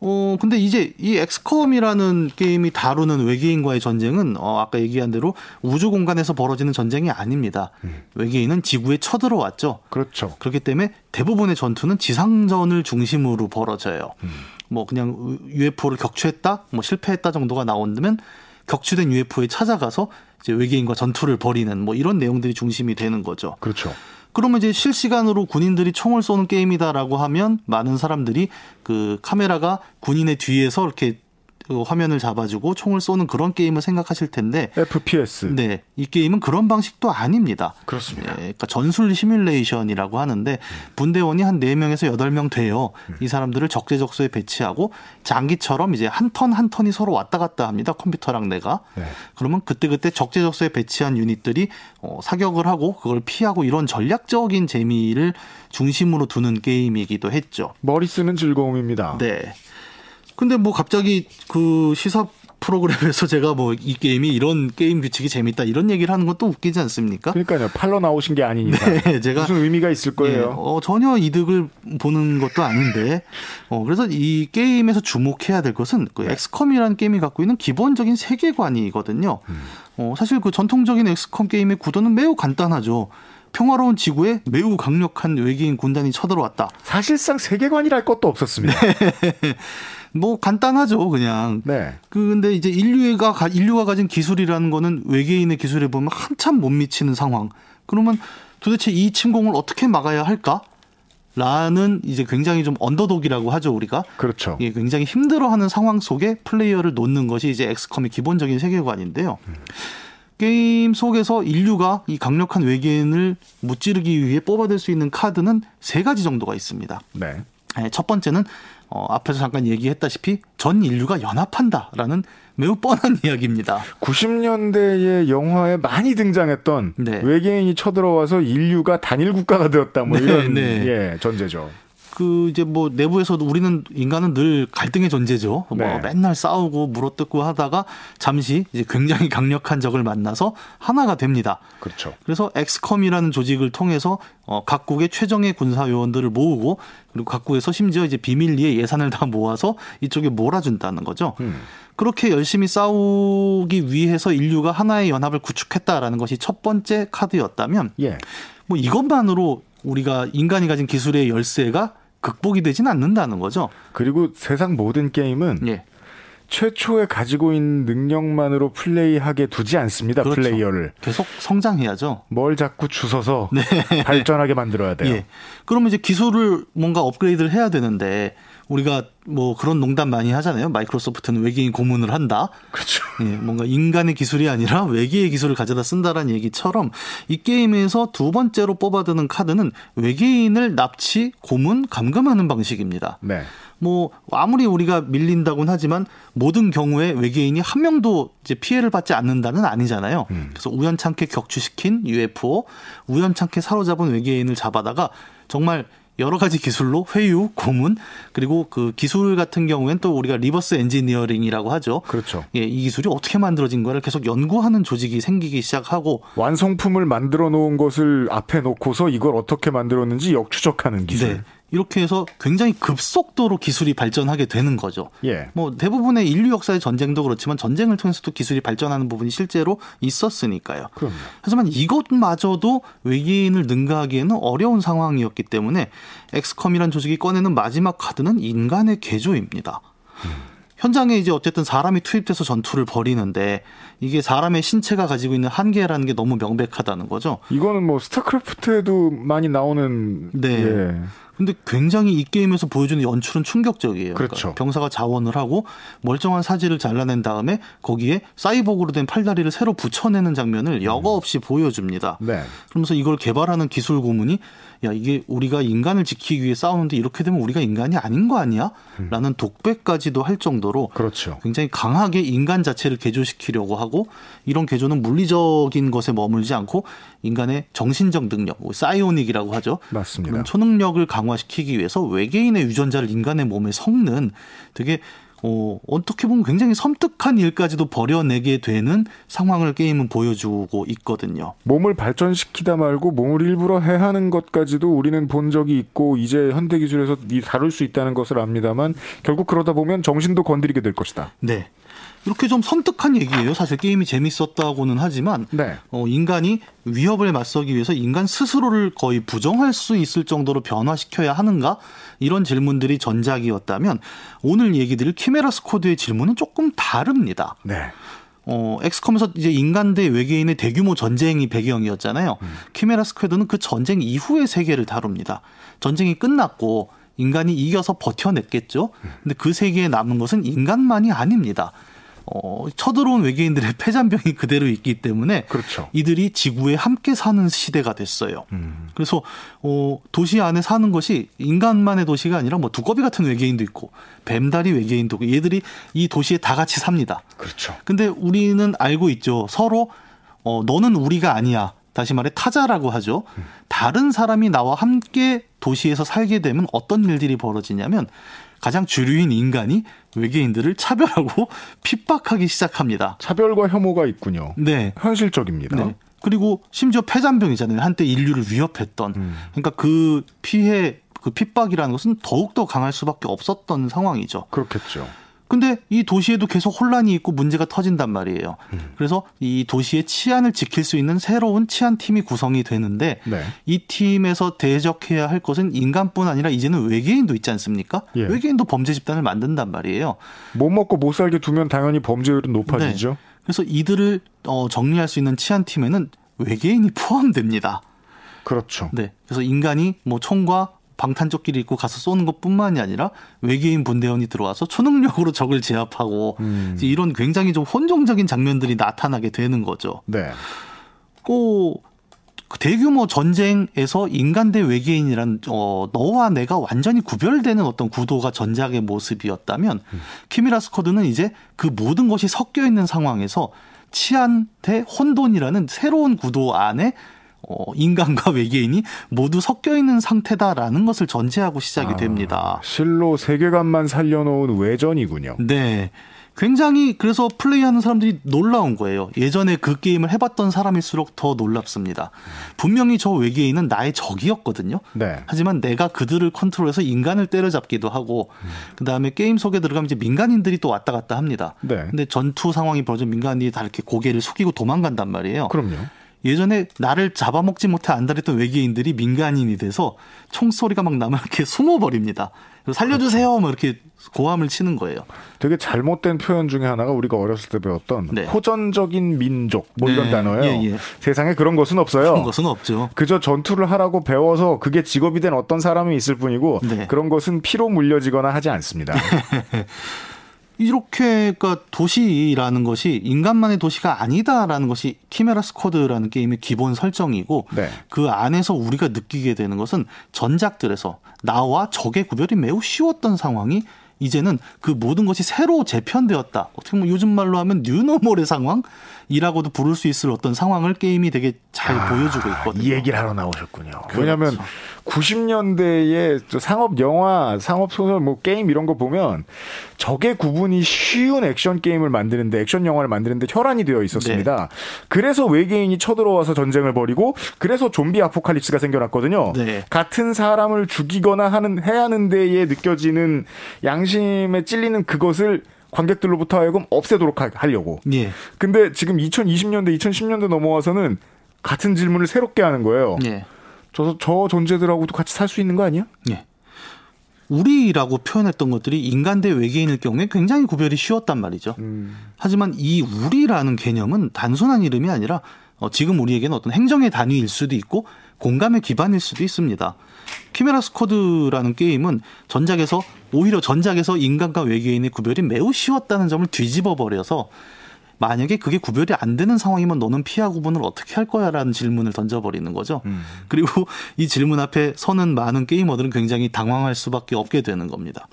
어, 근데 이제 이 엑스컴이라는 게임이 다루는 외계인과의 전쟁은 어, 아까 얘기한 대로 우주 공간에서 벌어지는 전쟁이 아닙니다. 음. 외계인은 지구에 쳐들어왔죠. 그렇죠. 그렇기 때문에 대부분의 전투는 지상전을 중심으로 벌어져요. 음. 뭐 그냥 UFO를 격추했다, 뭐 실패했다 정도가 나온다면 격추된 UFO에 찾아가서 이제 외계인과 전투를 벌이는 뭐 이런 내용들이 중심이 되는 거죠. 그렇죠. 그러면 이제 실시간으로 군인들이 총을 쏘는 게임이다라고 하면 많은 사람들이 그 카메라가 군인의 뒤에서 이렇게 그 화면을 잡아주고 총을 쏘는 그런 게임을 생각하실 텐데 FPS. 네, 이 게임은 그런 방식도 아닙니다. 그렇습니다. 네, 그러니까 전술 시뮬레이션이라고 하는데 분대원이 한 4명에서 8명 돼요. 이 사람들을 적재적소에 배치하고 장기처럼 이제 한 턴 한 턴이 서로 왔다 갔다 합니다. 컴퓨터랑 내가. 네. 그러면 그때그때 적재적소에 배치한 유닛들이 어, 사격을 하고 그걸 피하고 이런 전략적인 재미를 중심으로 두는 게임이기도 했죠. 머리 쓰는 즐거움입니다. 네. 근데 뭐 갑자기 그 시사 프로그램에서 제가 뭐 이 게임이 이런 게임 규칙이 재밌다 이런 얘기를 하는 것도 웃기지 않습니까? 그러니까요. 팔러 나오신 게 아니니까. 네, 제가 무슨 의미가 있을 거예요. 예, 어, 전혀 이득을 보는 것도 아닌데. 어, 그래서 이 게임에서 주목해야 될 것은 그 네. XCOM이라는 게임이 갖고 있는 기본적인 세계관이거든요. 음. 어, 사실 그 전통적인 XCOM 게임의 구도는 매우 간단하죠. 평화로운 지구에 매우 강력한 외계인 군단이 쳐들어왔다. 사실상 세계관이랄 것도 없었습니다. 네. 뭐 간단하죠, 그냥. 네. 그 근데 이제 인류가 인류가 가진 기술이라는 거는 외계인의 기술에 비하면 한참 못 미치는 상황. 그러면 도대체 이 침공을 어떻게 막아야 할까? 라는 이제 굉장히 좀 underdog이라고 하죠 우리가 그렇죠. 예, 굉장히 힘들어하는 상황 속에 플레이어를 놓는 것이 이제 XCOM의 기본적인 세계관인데요. 음. 게임 속에서 인류가 이 강력한 외계인을 무찌르기 위해 뽑아낼 수 있는 카드는 세 가지 정도가 있습니다. 네. 예, 첫 번째는 어, 앞에서 잠깐 얘기했다시피 전 인류가 연합한다라는 매우 뻔한 이야기입니다. 90년대의 영화에 많이 등장했던 네. 외계인이 쳐들어와서 인류가 단일 국가가 되었다 뭐 네, 이런 네. 예, 전제죠. 그 이제 뭐 내부에서도 우리는 인간은 늘 갈등의 존재죠. 뭐 네. 뭐 맨날 싸우고 물어뜯고 하다가 잠시 이제 굉장히 강력한 적을 만나서 하나가 됩니다. 그렇죠. 그래서 엑스컴이라는 조직을 통해서 어 각국의 최정예 군사 요원들을 모으고 그리고 각국에서 심지어 이제 비밀리에 예산을 다 모아서 이쪽에 몰아준다는 거죠. 음. 그렇게 열심히 싸우기 위해서 인류가 하나의 연합을 구축했다라는 것이 첫 번째 카드였다면 예. 뭐 이것만으로 우리가 인간이 가진 기술의 열쇠가 극복이 되진 않는다는 거죠. 그리고 세상 모든 게임은 예. 최초에 가지고 있는 능력만으로 플레이하게 두지 않습니다. 그렇죠. 플레이어를 계속 성장해야죠. 뭘 자꾸 주워서 네. 발전하게 만들어야 돼요. 예. 그러면 이제 기술을 뭔가 업그레이드를 해야 되는데 우리가 뭐 그런 농담 많이 하잖아요. 마이크로소프트는 외계인 고문을 한다. 그렇죠. 예, 뭔가 인간의 기술이 아니라 외계의 기술을 가져다 쓴다라는 얘기처럼 이 게임에서 두 번째로 뽑아드는 카드는 외계인을 납치, 고문, 감금하는 방식입니다. 네. 뭐 아무리 우리가 밀린다곤 하지만 모든 경우에 외계인이 한 명도 이제 피해를 받지 않는다는 아니잖아요. 음. 그래서 우연찮게 격추시킨 UFO, 우연찮게 사로잡은 외계인을 잡아다가 정말 여러 가지 기술로 회유, 고문 그리고 그 기술 같은 경우엔 또 우리가 reverse engineering이라고 하죠. 그렇죠. 예, 이 기술이 어떻게 만들어진 거를 계속 연구하는 조직이 생기기 시작하고 완성품을 만들어 놓은 것을 앞에 놓고서 이걸 어떻게 만들었는지 역추적하는 기술. 네. 이렇게 해서 굉장히 급속도로 기술이 발전하게 되는 거죠. 예. 뭐 대부분의 인류 역사의 전쟁도 그렇지만 전쟁을 통해서도 기술이 발전하는 부분이 실제로 있었으니까요. 그럼요. 하지만 이것마저도 외계인을 능가하기에는 어려운 상황이었기 때문에 엑스컴이란 조직이 꺼내는 마지막 카드는 인간의 개조입니다. 음. 현장에 이제 어쨌든 사람이 투입돼서 전투를 벌이는데 이게 사람의 신체가 가지고 있는 한계라는 게 너무 명백하다는 거죠. 이거는 뭐 스타크래프트에도 많이 나오는 네. 예. 근데 굉장히 이 게임에서 보여주는 연출은 충격적이에요. 그러니까 그렇죠. 그러니까 병사가 자원을 하고 멀쩡한 사지를 잘라낸 다음에 거기에 사이보그로 된 팔다리를 새로 붙여내는 장면을 여과 없이 음. 보여줍니다. 네. 그러면서 이걸 개발하는 기술 고문이 야 이게 우리가 인간을 지키기 위해 싸우는데 이렇게 되면 우리가 인간이 아닌 거 아니야? 음. 라는 독백까지도 할 정도로 그렇죠. 굉장히 강하게 인간 자체를 개조시키려고 하고 이런 개조는 물리적인 것에 머물지 않고 인간의 정신적 능력, 뭐 사이오닉이라고 하죠. 맞습니다. 초능력을 강화시키기 위해서 외계인의 유전자를 인간의 몸에 섞는 되게 어, 어떻게 보면 굉장히 섬뜩한 일까지도 버려내게 되는 상황을 게임은 보여주고 있거든요. 몸을 발전시키다 말고 몸을 일부러 해하는 것까지도 우리는 본 적이 있고 이제 현대 기술에서 다룰 수 있다는 것을 압니다만 결국 그러다 보면 정신도 건드리게 될 것이다. 네. 이렇게 좀 섬뜩한 얘기예요. 사실 게임이 재밌었다고는 하지만 네. 어, 인간이 위협을 맞서기 위해서 인간 스스로를 거의 부정할 수 있을 정도로 변화시켜야 하는가 이런 질문들이 전작이었다면 오늘 얘기 드릴 Chimera Squad의 질문은 조금 다릅니다. 네. 어, XCOM에서 이제 인간 대 외계인의 대규모 전쟁이 배경이었잖아요. 음. Chimera Squad는 그 전쟁 이후의 세계를 다룹니다. 전쟁이 끝났고 인간이 이겨서 버텨냈겠죠. 음. 근데 그 세계에 남은 것은 인간만이 아닙니다. 어, 쳐들어온 외계인들의 폐잔병이 그대로 있기 때문에 그렇죠. 이들이 지구에 함께 사는 시대가 됐어요. 음. 그래서 어, 도시 안에 사는 것이 인간만의 도시가 아니라 뭐 두꺼비 같은 외계인도 있고 뱀다리 외계인도 있고 얘들이 이 도시에 다 같이 삽니다. 그렇죠. 근데 우리는 알고 있죠. 서로 어, 너는 우리가 아니야. 다시 말해 타자라고 하죠. 음. 다른 사람이 나와 함께 도시에서 살게 되면 어떤 일들이 벌어지냐면 가장 주류인 인간이 외계인들을 차별하고 핍박하기 시작합니다. 차별과 혐오가 있군요. 네. 현실적입니다. 네. 그리고 심지어 폐잔병이잖아요. 한때 인류를 위협했던. 음. 그러니까 그 피해, 그 핍박이라는 것은 더욱더 강할 수밖에 없었던 상황이죠. 그렇겠죠. 근데 이 도시에도 계속 혼란이 있고 문제가 터진단 말이에요. 음. 그래서 이 도시의 치안을 지킬 수 있는 새로운 치안 팀이 구성이 되는데 네. 이 팀에서 대적해야 할 것은 인간뿐 아니라 이제는 외계인도 있지 않습니까? 예. 외계인도 범죄 집단을 만든단 말이에요. 못 먹고 못 살게 두면 당연히 범죄율은 높아지죠. 네. 그래서 이들을 어, 정리할 수 있는 치안 팀에는 외계인이 포함됩니다. 그렇죠. 네. 그래서 인간이 뭐 총과 방탄조끼를 입고 가서 쏘는 것뿐만이 아니라 외계인 분대원이 들어와서 초능력으로 적을 제압하고 음. 이런 굉장히 좀 혼종적인 장면들이 나타나게 되는 거죠. 네. 꼭 대규모 전쟁에서 인간 대 외계인이란 어 너와 내가 완전히 구별되는 어떤 구도가 전작의 모습이었다면 음. 키미라 스쿼드는 이제 그 모든 것이 섞여 있는 상황에서 치안 대 혼돈이라는 새로운 구도 안에 어, 인간과 외계인이 모두 섞여 있는 상태다라는 것을 전제하고 시작이 아, 됩니다. 실로 세계관만 살려놓은 외전이군요. 네. 굉장히 그래서 플레이하는 사람들이 놀라운 거예요. 예전에 그 게임을 해봤던 사람일수록 더 놀랍습니다. 분명히 저 외계인은 나의 적이었거든요. 네. 하지만 내가 그들을 컨트롤해서 인간을 때려잡기도 하고 음. 그 다음에 게임 속에 들어가면 이제 민간인들이 또 왔다 갔다 합니다. 네. 근데 전투 상황이 벌어져 민간인이 다 이렇게 고개를 숙이고 도망간단 말이에요. 그럼요. 예전에 나를 잡아먹지 못해 안달했던 외계인들이 민간인이 돼서 총소리가 막 나면 이렇게 숨어버립니다. 살려주세요. 뭐 이렇게 고함을 치는 거예요. 되게 잘못된 표현 중에 하나가 우리가 어렸을 때 배웠던 네. 호전적인 민족 뭐 이런 네. 단어예요. 예, 예. 세상에 그런 것은 없어요. 그런 것은 없죠. 그저 전투를 하라고 배워서 그게 직업이 된 어떤 사람이 있을 뿐이고 네. 그런 것은 피로 물려지거나 하지 않습니다. 이렇게 그러니까 도시라는 것이 인간만의 도시가 아니다라는 것이 키메라 스쿼드라는 게임의 기본 설정이고 네. 그 안에서 우리가 느끼게 되는 것은 전작들에서 나와 적의 구별이 매우 쉬웠던 상황이 이제는 그 모든 것이 새로 재편되었다. 어떻게 보면 요즘 말로 하면 뉴노멀의 상황이라고도 부를 수 있을 어떤 상황을 게임이 되게 잘 아, 보여주고 있거든요. 이 얘기를 하러 나오셨군요. 그렇죠. 왜냐하면 90년대의 상업 영화, 상업 소설, 뭐 게임 이런 거 보면 적의 구분이 쉬운 액션 게임을 만드는데 액션 영화를 만드는데 혈안이 되어 있었습니다. 네. 그래서 외계인이 쳐들어와서 전쟁을 벌이고 그래서 좀비 아포칼립스가 생겨났거든요. 네. 같은 사람을 죽이거나 하는 해야 하는 데에 느껴지는 양 심에 찔리는 그것을 관객들로부터 하여금 없애도록 하 려고. 예. 근데 지금 2020년대, 2010년대 넘어와서는 같은 질문을 새롭게 하는 거예요. 예. 저, 저 존재들하고도 같이 살 수 있는 거 아니야? 예. 우리라고 표현했던 것들이 인간 대 외계인일 경우에 굉장히 구별이 쉬웠단 말이죠. 음. 하지만 이 우리라는 개념은 단순한 이름이 아니라 어, 지금 우리에게는 어떤 행정의 단위일 수도 있고 공감의 기반일 수도 있습니다. 키메라 스쿼드라는 게임은 전작에서 오히려 전작에서 인간과 외계인의 구별이 매우 쉬웠다는 점을 뒤집어 버려서 만약에 그게 구별이 안 되는 상황이면 너는 피아 구분을 어떻게 할 거야라는 질문을 던져버리는 거죠. 음. 그리고 이 질문 앞에 서는 많은 게이머들은 굉장히 당황할 수밖에 없게 되는 겁니다.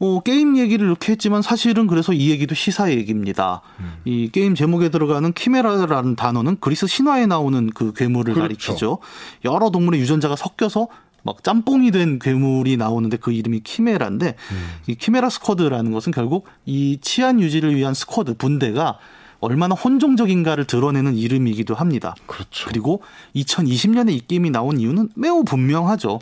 어, 게임 얘기를 이렇게 했지만 사실은 그래서 이 얘기도 시사 얘기입니다. 음. 이 게임 제목에 들어가는 키메라라는 단어는 그리스 신화에 나오는 그 괴물을 그렇죠. 가리키죠. 여러 동물의 유전자가 섞여서 막 짬뽕이 된 괴물이 나오는데 그 이름이 키메라인데 음. 이 Chimera Squad라는 것은 결국 이 치안 유지를 위한 squad 분대가 얼마나 혼종적인가를 드러내는 이름이기도 합니다. 그렇죠. 그리고 2020년에 이 게임이 나온 이유는 매우 분명하죠.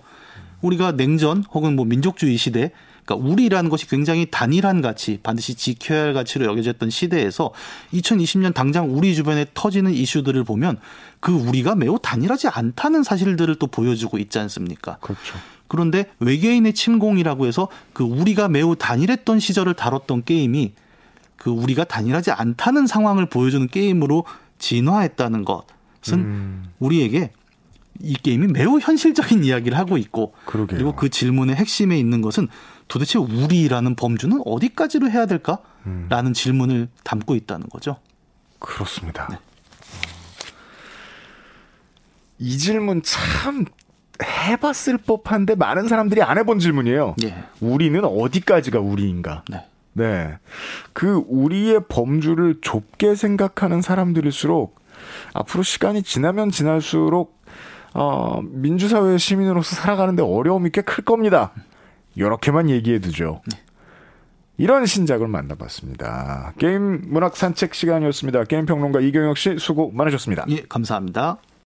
우리가 냉전 혹은 뭐 민족주의 시대 그러니까 우리라는 것이 굉장히 단일한 가치, 반드시 지켜야 할 가치로 여겨졌던 시대에서 2020년 당장 우리 주변에 터지는 이슈들을 보면 그 우리가 매우 단일하지 않다는 사실들을 또 보여주고 있지 않습니까? 그렇죠. 그런데 외계인의 침공이라고 해서 그 우리가 매우 단일했던 시절을 다뤘던 게임이 그 우리가 단일하지 않다는 상황을 보여주는 게임으로 진화했다는 것은 음. 우리에게 이 게임이 매우 현실적인 이야기를 하고 있고 그러게요. 그리고 그 질문의 핵심에 있는 것은 도대체 우리라는 범주는 어디까지로 해야 될까? 음. 라는 질문을 담고 있다는 거죠. 그렇습니다. 네. 이 질문 참 해봤을 법한데 많은 사람들이 안 해본 질문이에요. 네. 우리는 어디까지가 우리인가? 네. 네. 그 우리의 범주를 좁게 생각하는 사람들일수록 앞으로 시간이 지나면 지날수록 어, 민주사회 시민으로서 살아가는데 어려움이 꽤 클 겁니다. 이렇게만 얘기해 두죠. 네. 이런 신작을 만나봤습니다. 게임 문학 산책 시간이었습니다. 게임 평론가 이경혁 씨 수고 많으셨습니다. 예, 감사합니다.